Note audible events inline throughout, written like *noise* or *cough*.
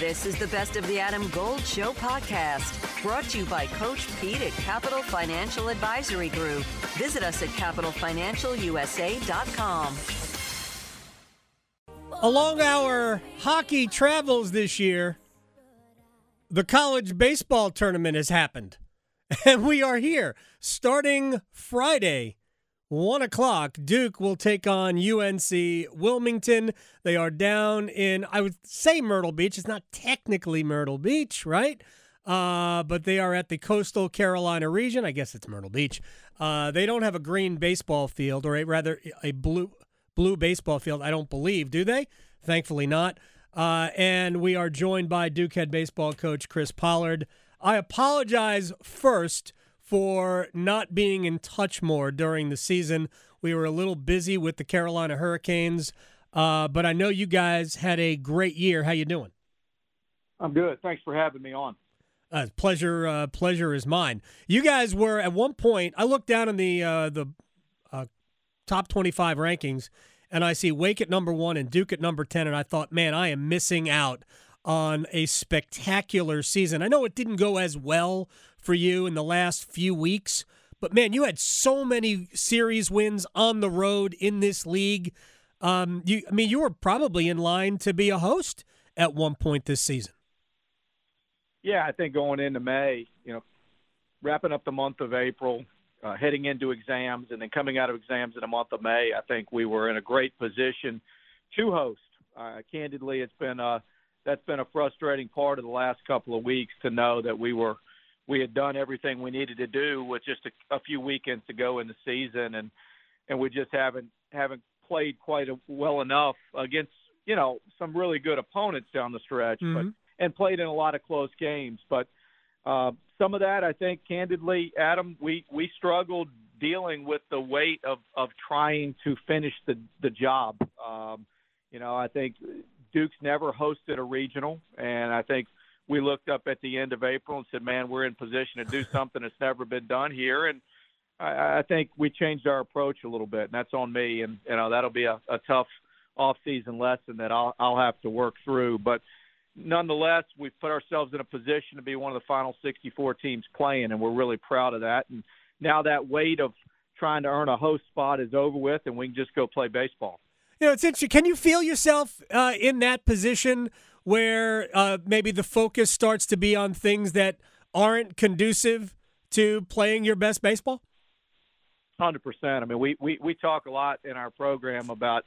This is the Best of the Adam Gold Show podcast, brought to you by Coach Pete at Capital Financial Advisory Group. Visit us at capitalfinancialusa.com. Along our hockey travels this year, the college baseball tournament has happened. *laughs* And we are here starting Friday, 1 o'clock. Duke will take on UNC Wilmington. They are down in, I would say Myrtle Beach. It's not technically Myrtle Beach, right? Uh, but they are at the coastal Carolina region. I guess it's Myrtle Beach. Uh, they don't have a green baseball field, or a, rather a blue blue baseball field. I don't believe, do they? Thankfully not. Uh, and we are joined by Duke head baseball coach Chris Pollard. I apologize first for not being in touch more during the season. We were a little busy with the Carolina Hurricanes, uh, but I know you guys had a great year. How you doing? I'm good. Thanks for having me on. Uh, pleasure, uh, pleasure is mine. You guys were at one point. I looked down in the uh, the uh, top 25 rankings, and I see Wake at number one and Duke at number 10, and I thought, man, I am missing out on a spectacular season. I know it didn't go as well for you in the last few weeks, but man, you had so many series wins on the road in this league. Um, you, I mean, you were probably in line to be a host at one point this season. Yeah, I think going into May, you know, wrapping up the month of April, uh, heading into exams, and then coming out of exams in the month of May, I think we were in a great position to host. Uh, candidly, it's been a that's been a frustrating part of the last couple of weeks to know that we were we had done everything we needed to do with just a, a few weekends to go in the season, and and we just haven't haven't played quite a, well enough against you know some really good opponents down the stretch, mm-hmm. but and played in a lot of close games. But uh, some of that, I think, candidly, Adam, we we struggled dealing with the weight of of trying to finish the the job. Um, you know, I think Duke's never hosted a regional, and I think we looked up at the end of April and said, "Man, we're in position to do *laughs* something that's never been done here." And I, I think we changed our approach a little bit, and that's on me. And you know, that'll be a, a tough off-season lesson that I'll I'll have to work through. But nonetheless, we've put ourselves in a position to be one of the final 64 teams playing, and we're really proud of that. And now that weight of trying to earn a host spot is over with, and we can just go play baseball. You know, it's interesting. Can you feel yourself uh, in that position where uh, maybe the focus starts to be on things that aren't conducive to playing your best baseball? Hundred percent. I mean, we, we we talk a lot in our program about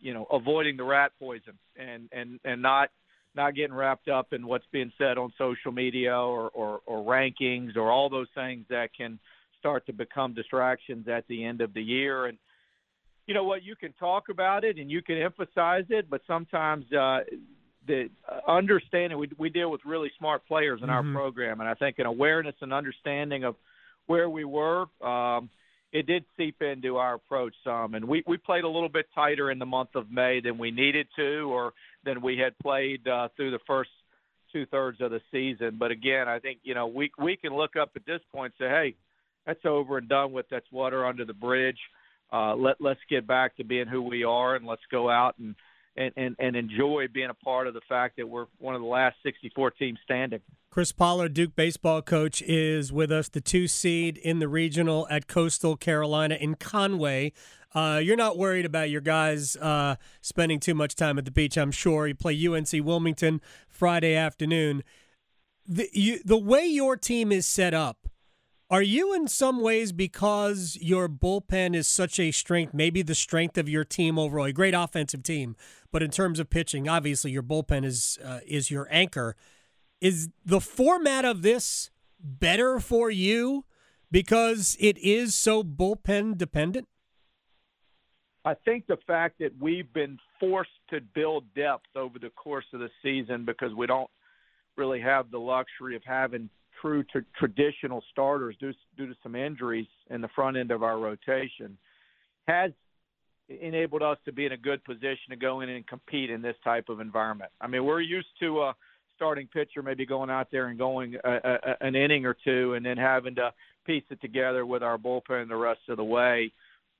you know avoiding the rat poison and and and not not getting wrapped up in what's being said on social media or, or, or rankings or all those things that can start to become distractions at the end of the year. And you know what? You can talk about it and you can emphasize it, but sometimes uh, the understanding we we deal with really smart players in mm-hmm. our program, and I think an awareness and understanding of where we were. Um, it did seep into our approach some, and we we played a little bit tighter in the month of May than we needed to, or than we had played uh, through the first two thirds of the season. But again, I think you know we we can look up at this point and say, hey, that's over and done with. That's water under the bridge uh, let let's get back to being who we are and let's go out and, and, and, and enjoy being a part of the fact that we're one of the last 64 teams standing. Chris Pollard, Duke baseball coach, is with us, the two seed in the regional at Coastal Carolina in Conway. Uh, you're not worried about your guys uh, spending too much time at the beach, I'm sure. You play UNC Wilmington Friday afternoon. The, you, the way your team is set up, are you in some ways because your bullpen is such a strength, maybe the strength of your team overall, a great offensive team, but in terms of pitching, obviously your bullpen is uh, is your anchor. Is the format of this better for you because it is so bullpen dependent? I think the fact that we've been forced to build depth over the course of the season because we don't really have the luxury of having true to traditional starters due, due to some injuries in the front end of our rotation has enabled us to be in a good position to go in and compete in this type of environment. I mean, we're used to a starting pitcher maybe going out there and going a, a, an inning or two and then having to piece it together with our bullpen the rest of the way.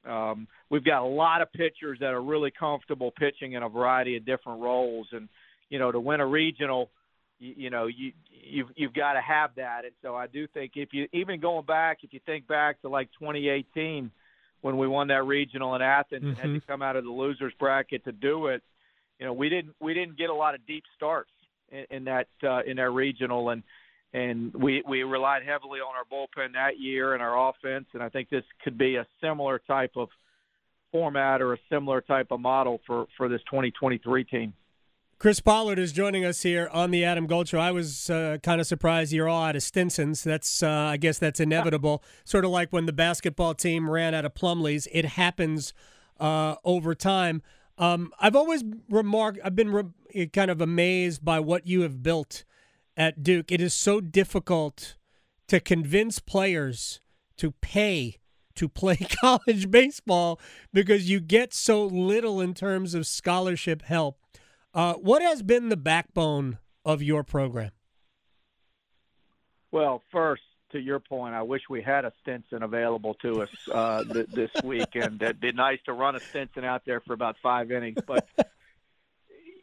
Um, we've got a lot of pitchers that are really comfortable pitching in a variety of different roles, and you know, to win a regional you, you know you you've you've got to have that. And so I do think if you even going back, if you think back to like 2018 when we won that regional in Athens mm-hmm. and had to mm-hmm. come out of the losers bracket to do it, you know we didn't we didn't get a lot of deep starts in, in that uh, in that regional and and we we relied heavily on our bullpen that year and our offense and I think this could be a similar type of format or a similar type of model for for this 2023 team. Chris Pollard is joining us here on the Adam Gold Show. I was uh, kind of surprised you're all out of Stinsons. That's, uh, I guess, that's inevitable. sort of like when the basketball team ran out of Plumleys. It happens uh, over time. Um, I've always remarked, I've been re- kind of amazed by what you have built at Duke. It is so difficult to convince players to pay to play *laughs* college baseball because you get so little in terms of scholarship help. Uh, what has been the backbone of your program? Well, first, to your point, I wish we had a Stinson available to us uh, th- this weekend. It'd be nice to run a Stinson out there for about five innings. But,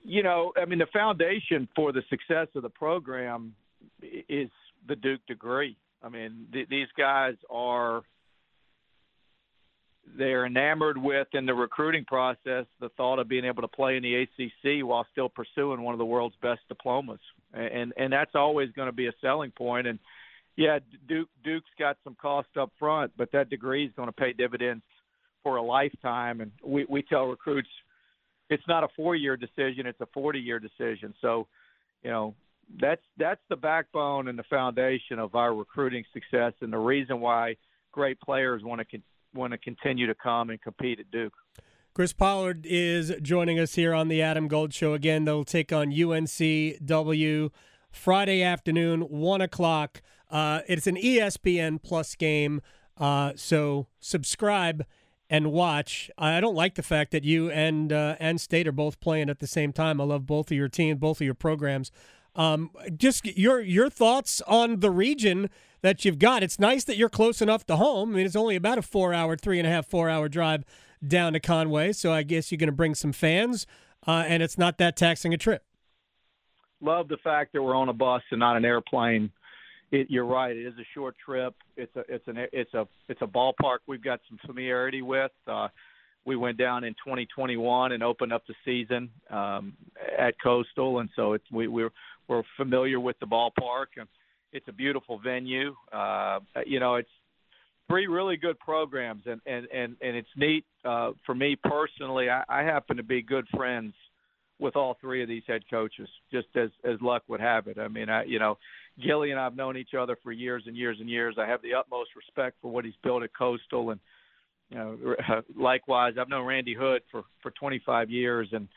you know, I mean, the foundation for the success of the program is the Duke degree. I mean, th- these guys are they're enamored with in the recruiting process the thought of being able to play in the ACC while still pursuing one of the world's best diplomas, and and that's always going to be a selling point. And yeah, Duke Duke's got some cost up front, but that degree is going to pay dividends for a lifetime. And we we tell recruits it's not a four year decision; it's a forty year decision. So, you know. That's that's the backbone and the foundation of our recruiting success, and the reason why great players want to want to continue to come and compete at Duke. Chris Pollard is joining us here on the Adam Gold Show again. They'll take on UNCW Friday afternoon, one o'clock. Uh, it's an ESPN Plus game, uh, so subscribe and watch. I don't like the fact that you and uh, and State are both playing at the same time. I love both of your teams, both of your programs. Um, just your your thoughts on the region that you've got. It's nice that you're close enough to home. I mean, it's only about a four hour, three and a half, four hour drive down to Conway. So I guess you're going to bring some fans, uh, and it's not that taxing a trip. Love the fact that we're on a bus and not an airplane. It, you're right. It is a short trip. It's a it's an it's a it's a ballpark we've got some familiarity with. Uh, we went down in 2021 and opened up the season um, at Coastal, and so it's we we're we're familiar with the ballpark. And, it's a beautiful venue. Uh, you know, it's three really good programs, and and and and it's neat uh, for me personally. I, I happen to be good friends with all three of these head coaches, just as as luck would have it. I mean, I you know, Gilly and I've known each other for years and years and years. I have the utmost respect for what he's built at Coastal, and you know, *laughs* likewise, I've known Randy Hood for for 25 years, and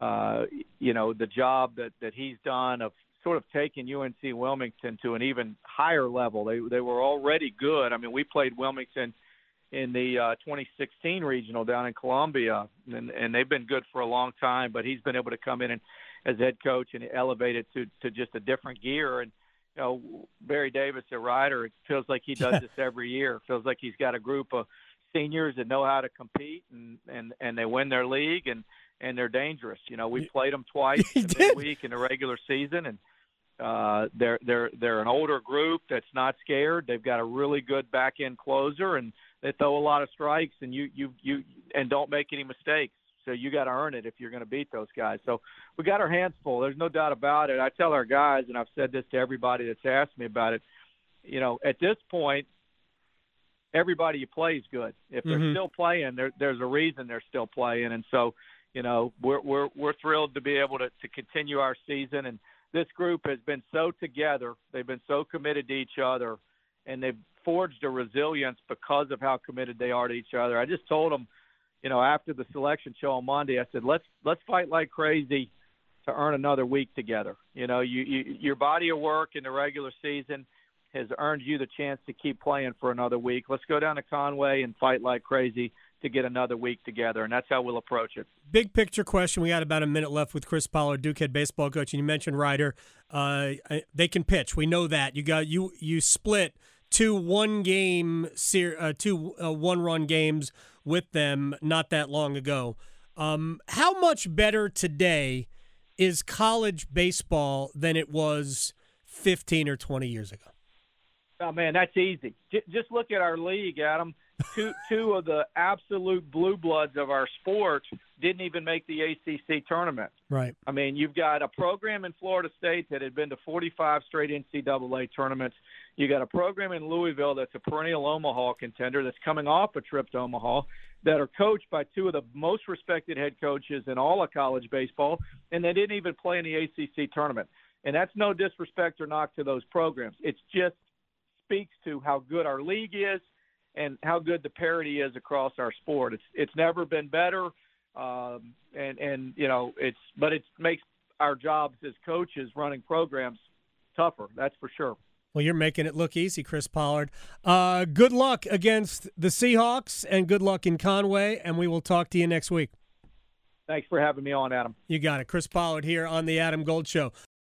uh, you know, the job that that he's done of sort of taken UNC Wilmington to an even higher level. They they were already good. I mean, we played Wilmington in the uh, 2016 regional down in Columbia, and and they've been good for a long time. But he's been able to come in and as head coach and elevate it to to just a different gear. And you know, Barry Davis at Rider, it feels like he does this every year. It feels like he's got a group of seniors that know how to compete and and and they win their league and and they're dangerous. You know, we played them *laughs* twice the week in the regular season, and uh, they're they're they're an older group that's not scared. They've got a really good back end closer, and they throw a lot of strikes, and you you you and don't make any mistakes. So you got to earn it if you're going to beat those guys. So we got our hands full. There's no doubt about it. I tell our guys, and I've said this to everybody that's asked me about it. You know, at this point, everybody you play is good. If they're mm-hmm. still playing, there, there's a reason they're still playing, and so you know we're we're we're thrilled to be able to to continue our season. And this group has been so together. They've been so committed to each other and they've forged a resilience because of how committed they are to each other. I just told them you know after the selection show on monday i said let's let's fight like crazy to earn another week together. You know you, you your body of work in the regular season has earned you the chance to keep playing for another week let's go down to conway and fight like crazy to get another week together, and that's how we'll approach it. Big picture question. We got about a minute left with Chris Pollard, Duke head baseball coach, and you mentioned Rider. Uh, they can pitch. We know that. You got you you split two one game uh, two uh, one run games with them not that long ago. Um, how much better today is college baseball than it was 15 or 20 years ago? Oh man, that's easy. J- just look at our league, Adam. Two *laughs* two of the absolute blue bloods of our sport didn't even make the ACC tournament. Right. I mean, you've got a program in Florida State that had been to 45 straight NCAA tournaments. You got a program in Louisville that's a perennial Omaha contender that's coming off a trip to Omaha that are coached by two of the most respected head coaches in all of college baseball, and they didn't even play in the ACC tournament. And that's no disrespect or knock to those programs. It's just speaks to how good our league is and how good the parity is across our sport. It's it's never been better, um, and and you know it's but it makes our jobs as coaches running programs tougher. That's for sure. Well, you're making it look easy, Chris Pollard. Uh, good luck against the Seahawks, and good luck in Conway. And we will talk to you next week. Thanks for having me on, Adam. You got it, Chris Pollard here on the Adam Gold Show.